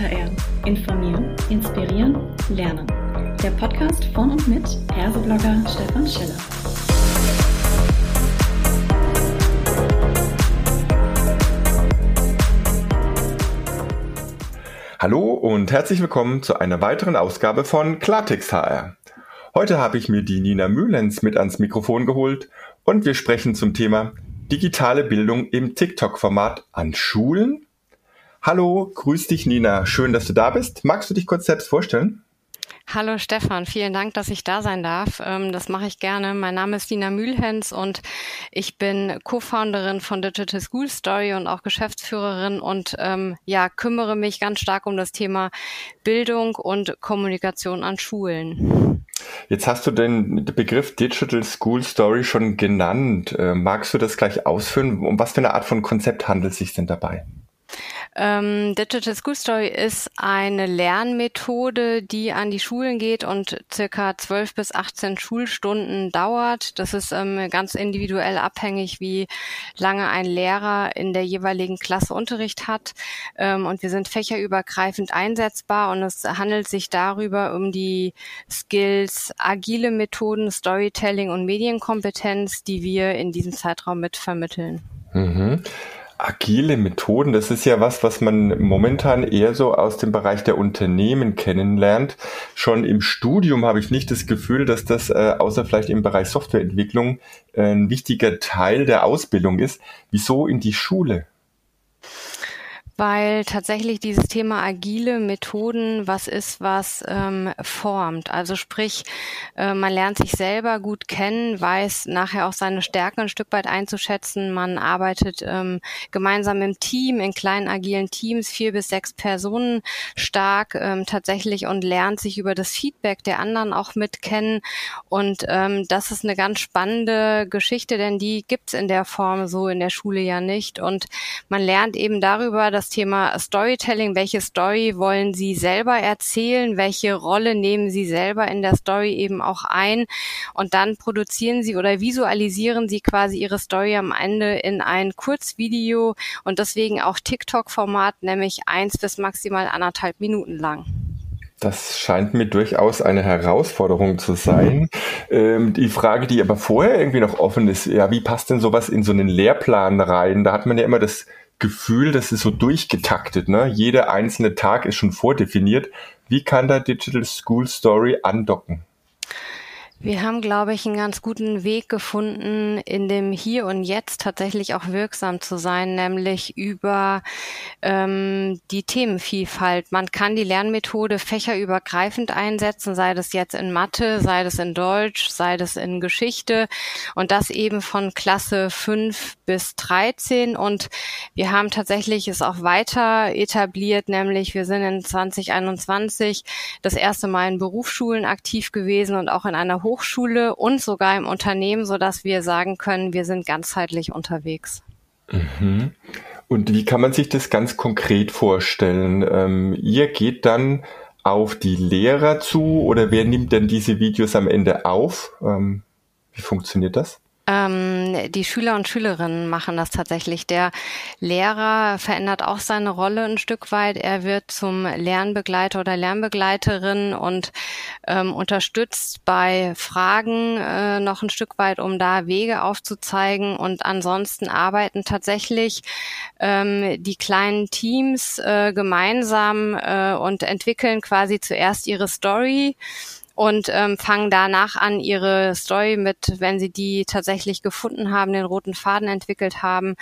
HR. Informieren, inspirieren, lernen. Der Podcast von und mit Herseblogger Stefan Schiller. Hallo und herzlich willkommen zu einer weiteren Ausgabe von Klartext HR. Heute habe ich mir die Nina Mühlens mit ans Mikrofon geholt und wir sprechen zum Thema digitale Bildung im TikTok-Format an Schulen Hallo, grüß dich Nina, schön, dass du da bist. Magst du dich kurz selbst vorstellen? Hallo Stefan, vielen Dank, dass ich da sein darf. Ähm, das mache ich gerne. Mein Name ist Nina Mühlhens und ich bin Co-Founderin von Digital School Story und auch Geschäftsführerin und ähm, ja, kümmere mich ganz stark um das Thema Bildung und Kommunikation an Schulen. Jetzt hast du den Begriff Digital School Story schon genannt. Äh, magst du das gleich ausführen? Um was für eine Art von Konzept handelt es sich denn dabei? Ähm, Digital School Story ist eine Lernmethode, die an die Schulen geht und circa 12 bis 18 Schulstunden dauert. Das ist ähm, ganz individuell abhängig, wie lange ein Lehrer in der jeweiligen Klasse Unterricht hat. Ähm, und wir sind fächerübergreifend einsetzbar und es handelt sich darüber um die Skills, agile Methoden, Storytelling und Medienkompetenz, die wir in diesem Zeitraum mit vermitteln. Mhm agile Methoden, das ist ja was, was man momentan eher so aus dem Bereich der Unternehmen kennenlernt. Schon im Studium habe ich nicht das Gefühl, dass das äh, außer vielleicht im Bereich Softwareentwicklung äh, ein wichtiger Teil der Ausbildung ist. Wieso in die Schule? Weil tatsächlich dieses Thema agile Methoden was ist, was ähm, formt. Also sprich, äh, man lernt sich selber gut kennen, weiß nachher auch seine Stärken ein Stück weit einzuschätzen. Man arbeitet ähm, gemeinsam im Team, in kleinen agilen Teams, vier bis sechs Personen stark ähm, tatsächlich und lernt sich über das Feedback der anderen auch mit kennen. Und ähm, das ist eine ganz spannende Geschichte, denn die gibt's in der Form so in der Schule ja nicht. Und man lernt eben darüber, dass Thema Storytelling. Welche Story wollen Sie selber erzählen? Welche Rolle nehmen Sie selber in der Story eben auch ein? Und dann produzieren Sie oder visualisieren Sie quasi Ihre Story am Ende in ein Kurzvideo und deswegen auch TikTok-Format, nämlich eins bis maximal anderthalb Minuten lang. Das scheint mir durchaus eine Herausforderung zu sein. Ähm, die Frage, die aber vorher irgendwie noch offen ist, ja, wie passt denn sowas in so einen Lehrplan rein? Da hat man ja immer das Gefühl, das ist so durchgetaktet. Ne? Jeder einzelne Tag ist schon vordefiniert. Wie kann da Digital School Story andocken? Wir haben, glaube ich, einen ganz guten Weg gefunden, in dem Hier und Jetzt tatsächlich auch wirksam zu sein, nämlich über ähm, die Themenvielfalt. Man kann die Lernmethode fächerübergreifend einsetzen, sei das jetzt in Mathe, sei das in Deutsch, sei das in Geschichte und das eben von Klasse 5 bis 13. Und wir haben tatsächlich es auch weiter etabliert, nämlich wir sind in 2021 das erste Mal in Berufsschulen aktiv gewesen und auch in einer Hochschule und sogar im Unternehmen, so dass wir sagen können, wir sind ganzheitlich unterwegs. Mhm. Und wie kann man sich das ganz konkret vorstellen? Ähm, ihr geht dann auf die Lehrer zu oder wer nimmt denn diese Videos am Ende auf? Ähm, wie funktioniert das? Ähm, die Schüler und Schülerinnen machen das tatsächlich. Der Lehrer verändert auch seine Rolle ein Stück weit. Er wird zum Lernbegleiter oder Lernbegleiterin und ähm, unterstützt bei Fragen äh, noch ein Stück weit, um da Wege aufzuzeigen. Und ansonsten arbeiten tatsächlich ähm, die kleinen Teams äh, gemeinsam äh, und entwickeln quasi zuerst ihre Story und ähm, fangen danach an, ihre Story mit, wenn sie die tatsächlich gefunden haben, den roten Faden entwickelt haben,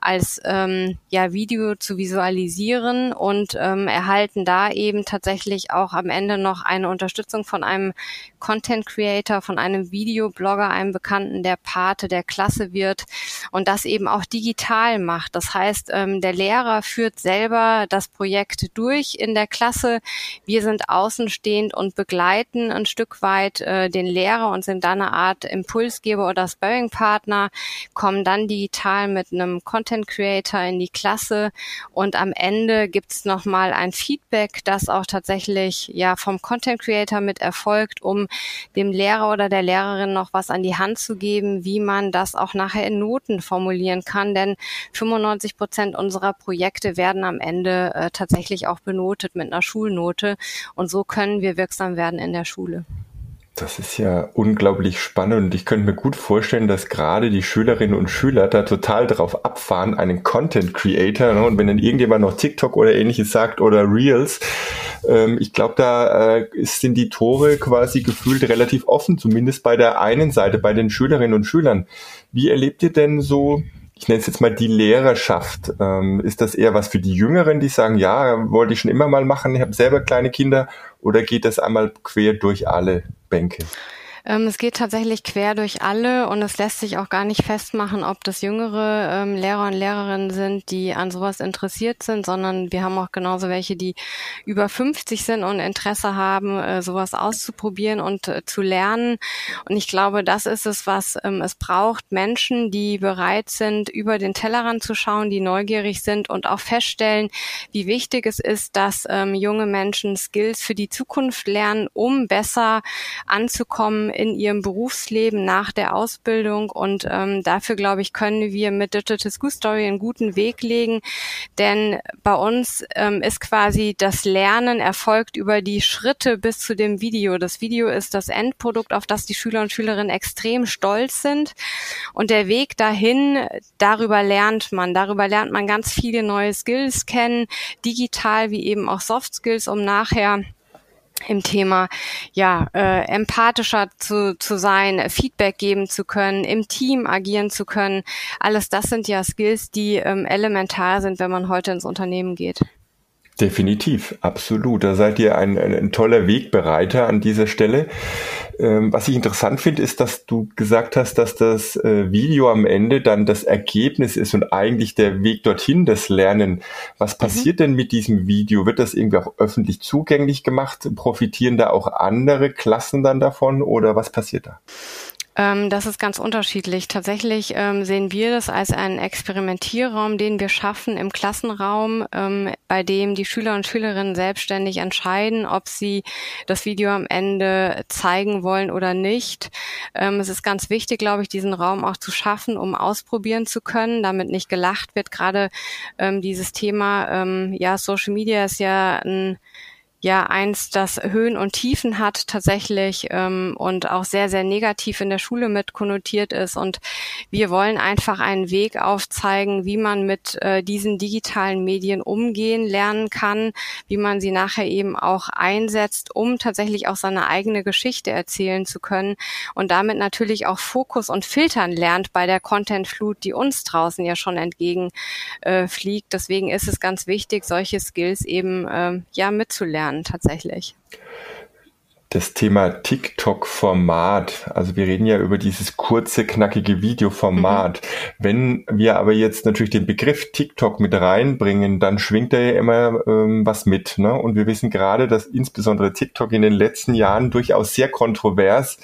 als ähm, ja Video zu visualisieren und ähm, erhalten da eben tatsächlich auch am Ende noch eine Unterstützung von einem Content Creator, von einem Videoblogger, einem Bekannten, der Pate der Klasse wird und das eben auch digital macht. Das heißt, ähm, der Lehrer führt selber das Projekt durch in der Klasse. Wir sind außenstehend und begleiten ein Stück weit äh, den Lehrer und sind dann eine Art Impulsgeber oder Sparring-Partner, kommen dann digital mit einem Content Creator in die Klasse. Und am Ende gibt's nochmal ein Feedback, das auch tatsächlich ja vom Content Creator mit erfolgt, um dem Lehrer oder der Lehrerin noch was an die Hand zu geben, wie man das auch nachher in Noten formulieren kann, denn 95 Prozent unserer Projekte werden am Ende äh, tatsächlich auch benotet mit einer Schulnote. Und so können wir wirksam werden in der Schule. Das ist ja unglaublich spannend und ich könnte mir gut vorstellen, dass gerade die Schülerinnen und Schüler da total drauf abfahren, einen Content Creator, ne? und wenn dann irgendjemand noch TikTok oder ähnliches sagt oder Reels, ähm, ich glaube, da äh, sind die Tore quasi gefühlt relativ offen, zumindest bei der einen Seite, bei den Schülerinnen und Schülern. Wie erlebt ihr denn so ich nenne es jetzt mal die Lehrerschaft. Ähm, ist das eher was für die Jüngeren, die sagen, ja, wollte ich schon immer mal machen, ich habe selber kleine Kinder, oder geht das einmal quer durch alle Bänke? Ähm, es geht tatsächlich quer durch alle und es lässt sich auch gar nicht festmachen, ob das jüngere ähm, Lehrer und Lehrerinnen sind, die an sowas interessiert sind, sondern wir haben auch genauso welche, die über 50 sind und Interesse haben, äh, sowas auszuprobieren und äh, zu lernen. Und ich glaube, das ist es, was ähm, es braucht. Menschen, die bereit sind, über den Tellerrand zu schauen, die neugierig sind und auch feststellen, wie wichtig es ist, dass ähm, junge Menschen Skills für die Zukunft lernen, um besser anzukommen in ihrem Berufsleben nach der Ausbildung. Und ähm, dafür, glaube ich, können wir mit Digital School Story einen guten Weg legen. Denn bei uns ähm, ist quasi das Lernen erfolgt über die Schritte bis zu dem Video. Das Video ist das Endprodukt, auf das die Schüler und Schülerinnen extrem stolz sind. Und der Weg dahin, darüber lernt man. Darüber lernt man ganz viele neue Skills kennen, digital wie eben auch Soft Skills, um nachher im Thema ja äh, empathischer zu, zu sein, Feedback geben zu können, im Team agieren zu können. Alles das sind ja Skills, die ähm, elementar sind, wenn man heute ins Unternehmen geht. Definitiv, absolut. Da seid ihr ein, ein, ein toller Wegbereiter an dieser Stelle. Ähm, was ich interessant finde, ist, dass du gesagt hast, dass das äh, Video am Ende dann das Ergebnis ist und eigentlich der Weg dorthin, das Lernen. Was mhm. passiert mhm. denn mit diesem Video? Wird das irgendwie auch öffentlich zugänglich gemacht? Profitieren da auch andere Klassen dann davon oder was passiert da? Ähm, das ist ganz unterschiedlich. Tatsächlich ähm, sehen wir das als einen Experimentierraum, den wir schaffen im Klassenraum, ähm, bei dem die Schüler und Schülerinnen selbstständig entscheiden, ob sie das Video am Ende zeigen wollen oder nicht. Es ist ganz wichtig, glaube ich, diesen Raum auch zu schaffen, um ausprobieren zu können, damit nicht gelacht wird. Gerade dieses Thema, ja, Social Media ist ja ein ja eins, das Höhen und Tiefen hat tatsächlich ähm, und auch sehr, sehr negativ in der Schule mit konnotiert ist. Und wir wollen einfach einen Weg aufzeigen, wie man mit äh, diesen digitalen Medien umgehen lernen kann, wie man sie nachher eben auch einsetzt, um tatsächlich auch seine eigene Geschichte erzählen zu können und damit natürlich auch Fokus und Filtern lernt bei der Contentflut, die uns draußen ja schon entgegenfliegt. Äh, Deswegen ist es ganz wichtig, solche Skills eben äh, ja mitzulernen lernen tatsächlich. Das Thema TikTok-Format, also wir reden ja über dieses kurze, knackige Videoformat. Mhm. Wenn wir aber jetzt natürlich den Begriff TikTok mit reinbringen, dann schwingt da ja immer ähm, was mit. Ne? Und wir wissen gerade, dass insbesondere TikTok in den letzten Jahren durchaus sehr kontrovers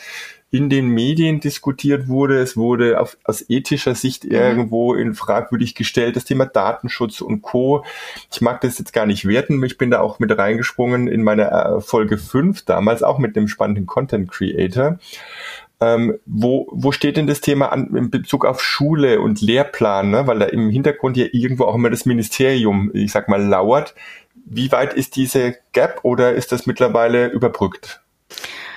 in den Medien diskutiert wurde. Es wurde auf, aus ethischer Sicht mhm. irgendwo in fragwürdig gestellt, das Thema Datenschutz und Co. Ich mag das jetzt gar nicht werten. Ich bin da auch mit reingesprungen in meine äh, Folge 5, damals auch mit dem spannenden Content Creator. Ähm, wo, wo steht denn das Thema an in Bezug auf Schule und Lehrplan? Ne? Weil da im Hintergrund ja irgendwo auch immer das Ministerium, ich sag mal, lauert. Wie weit ist diese Gap oder ist das mittlerweile überbrückt?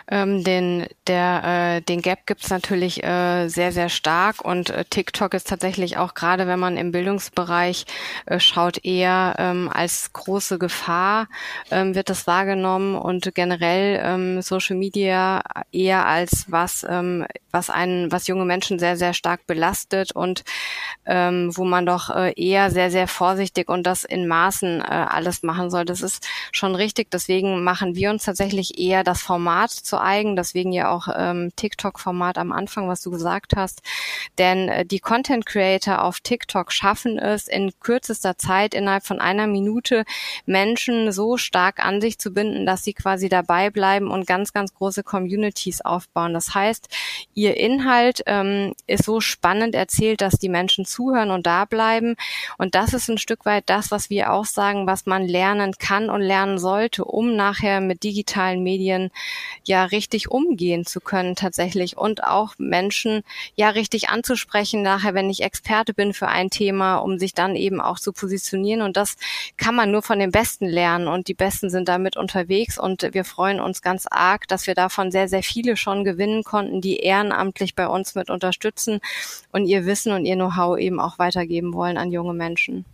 Ähm, den, der, äh, den Gap gibt's natürlich äh, sehr, sehr stark und äh, TikTok ist tatsächlich auch gerade, wenn man im Bildungsbereich äh, schaut, eher ähm, als große Gefahr ähm, wird das wahrgenommen und generell ähm, Social Media eher als was, ähm, was einen, was junge Menschen sehr, sehr stark belastet und ähm, wo man doch äh, eher sehr, sehr vorsichtig und das in Maßen äh, alles machen soll. Das ist schon richtig. Deswegen machen wir uns tatsächlich eher das Format zu eigen, deswegen ja auch ähm, TikTok-Format am Anfang, was du gesagt hast. Denn äh, die Content Creator auf TikTok schaffen es in kürzester Zeit innerhalb von einer Minute Menschen so stark an sich zu binden, dass sie quasi dabei bleiben und ganz, ganz große Communities aufbauen. Das heißt, ihr Inhalt ähm, ist so spannend erzählt, dass die Menschen zuhören und da bleiben. Und das ist ein Stück weit das, was wir auch sagen, was man lernen kann und lernen sollte, um nachher mit digitalen Medien ja richtig umgehen zu können tatsächlich und auch Menschen ja richtig anzusprechen nachher, wenn ich Experte bin für ein Thema, um sich dann eben auch zu positionieren. Und das kann man nur von den Besten lernen und die Besten sind damit unterwegs und wir freuen uns ganz arg, dass wir davon sehr, sehr viele schon gewinnen konnten, die ehrenamtlich bei uns mit unterstützen und ihr Wissen und ihr Know-how eben auch weitergeben wollen an junge Menschen.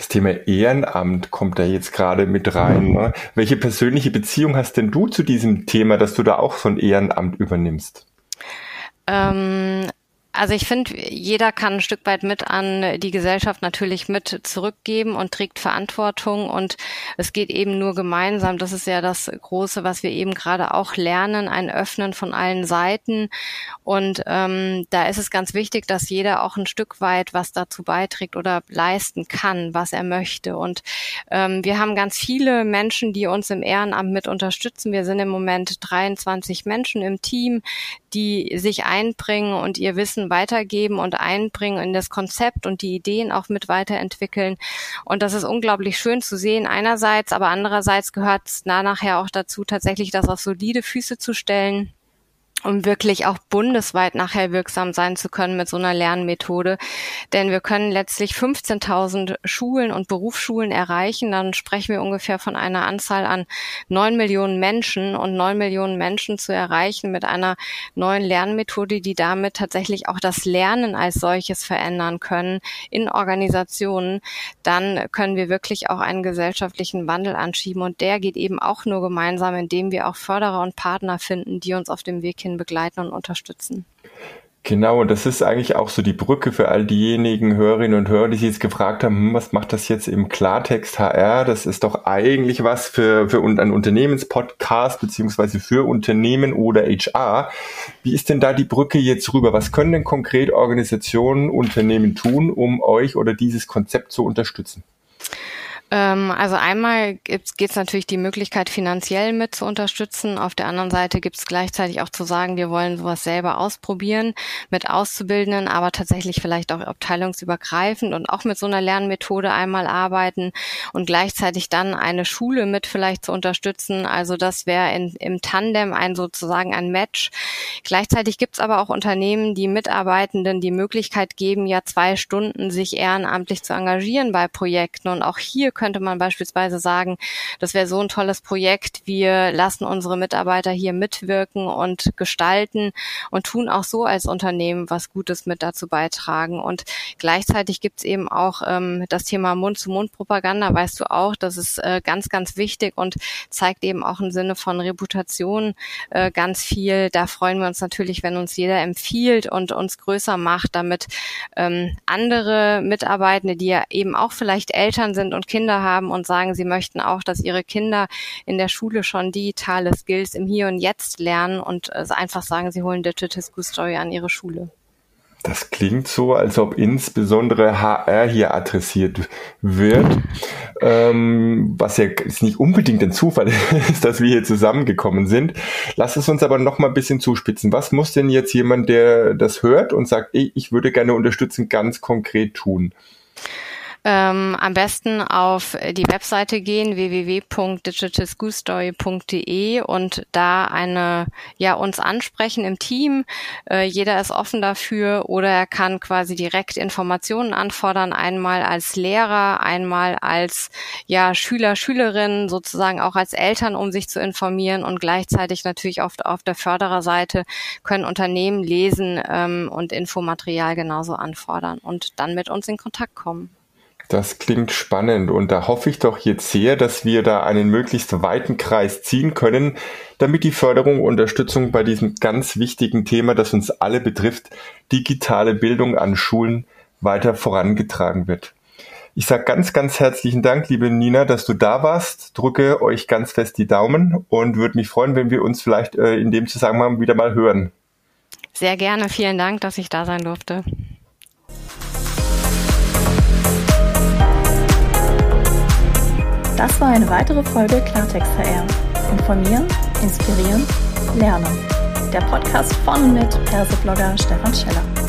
Das Thema Ehrenamt kommt da jetzt gerade mit rein. Ne? Welche persönliche Beziehung hast denn du zu diesem Thema, dass du da auch so ein Ehrenamt übernimmst? Ähm, also ich finde, jeder kann ein Stück weit mit an die Gesellschaft natürlich mit zurückgeben und trägt Verantwortung und es geht eben nur gemeinsam. Das ist ja das Große, was wir eben gerade auch lernen, ein Öffnen von allen Seiten. Und ähm, da ist es ganz wichtig, dass jeder auch ein Stück weit was dazu beiträgt oder leisten kann, was er möchte. Und ähm, wir haben ganz viele Menschen, die uns im Ehrenamt mit unterstützen. Wir sind im Moment 23 Menschen im Team, die sich einbringen und ihr Wissen weitergeben und einbringen in das Konzept und die Ideen auch mit weiterentwickeln. Und das ist unglaublich schön zu sehen einerseits, aber andererseits gehört es nachher auch dazu, tatsächlich das auf solide Füße zu stellen um wirklich auch bundesweit nachher wirksam sein zu können mit so einer Lernmethode. Denn wir können letztlich 15.000 Schulen und Berufsschulen erreichen. Dann sprechen wir ungefähr von einer Anzahl an neun Millionen Menschen und neun Millionen Menschen zu erreichen mit einer neuen Lernmethode, die damit tatsächlich auch das Lernen als solches verändern können in Organisationen. Dann können wir wirklich auch einen gesellschaftlichen Wandel anschieben. Und der geht eben auch nur gemeinsam, indem wir auch Förderer und Partner finden, die uns auf dem Weg hin Mädchen begleiten und unterstützen. Genau, und das ist eigentlich auch so die Brücke für all diejenigen Hörerinnen und Hörer, die sich jetzt gefragt haben, hm, was macht das jetzt im Klartext HR? Das ist doch eigentlich was für, für einen Unternehmenspodcast beziehungsweise für Unternehmen oder HR. Wie ist denn da die Brücke jetzt rüber? Was können denn konkret Organisationen, Unternehmen tun, um euch oder dieses Konzept zu unterstützen? Ähm, also einmal geht es natürlich die Möglichkeit, finanziell mit zu unterstützen. Auf der anderen Seite gibt es gleichzeitig auch zu sagen, wir wollen sowas selber ausprobieren mit Auszubildenden, aber tatsächlich vielleicht auch abteilungsübergreifend und auch mit so einer Lernmethode einmal arbeiten und gleichzeitig dann eine Schule mit vielleicht zu unterstützen. Also das wäre im Tandem ein sozusagen ein Match. Gleichzeitig gibt es aber auch Unternehmen, die Mitarbeitenden die Möglichkeit geben, ja zwei Stunden sich ehrenamtlich zu engagieren bei Projekten. Und auch hier könnte man beispielsweise sagen, das wäre so ein tolles Projekt, wir lassen unsere Mitarbeiter hier mitwirken und gestalten und tun auch so als Unternehmen was Gutes mit dazu beitragen. Und gleichzeitig gibt es eben auch ähm, das Thema Mund-zu-Mund-Propaganda, weißt du auch, das ist äh, ganz, ganz wichtig und zeigt eben auch im Sinne von Reputation äh, ganz viel. Da freuen wir uns natürlich, wenn uns jeder empfiehlt und uns größer macht, damit ähm, andere Mitarbeitende, die ja eben auch vielleicht Eltern sind und Kinder Kinder haben und sagen, sie möchten auch, dass ihre Kinder in der Schule schon digitale Skills im Hier und Jetzt lernen und äh, einfach sagen, sie holen Digital School Story an ihre Schule. Das klingt so, als ob insbesondere HR hier adressiert wird, ähm, was ja nicht unbedingt ein Zufall ist, dass wir hier zusammengekommen sind. Lass es uns aber noch mal ein bisschen zuspitzen. Was muss denn jetzt jemand, der das hört und sagt, ey, ich würde gerne unterstützen, ganz konkret tun? Ähm, am besten auf die Webseite gehen www.digitalschoolstory.de und da eine ja uns ansprechen im Team. Äh, jeder ist offen dafür oder er kann quasi direkt Informationen anfordern, einmal als Lehrer, einmal als ja Schüler, Schülerin, sozusagen auch als Eltern, um sich zu informieren und gleichzeitig natürlich auf, auf der Fördererseite können Unternehmen lesen ähm, und Infomaterial genauso anfordern und dann mit uns in Kontakt kommen. Das klingt spannend und da hoffe ich doch jetzt sehr, dass wir da einen möglichst weiten Kreis ziehen können, damit die Förderung und Unterstützung bei diesem ganz wichtigen Thema, das uns alle betrifft, digitale Bildung an Schulen weiter vorangetragen wird. Ich sage ganz, ganz herzlichen Dank, liebe Nina, dass du da warst. Drücke euch ganz fest die Daumen und würde mich freuen, wenn wir uns vielleicht äh, in dem Zusammenhang wieder mal hören. Sehr gerne. Vielen Dank, dass ich da sein durfte. Das war eine weitere Folge Klartext HR. Informieren, inspirieren, lernen. der Podcast von und mit Perseblogger Stefan Scheller.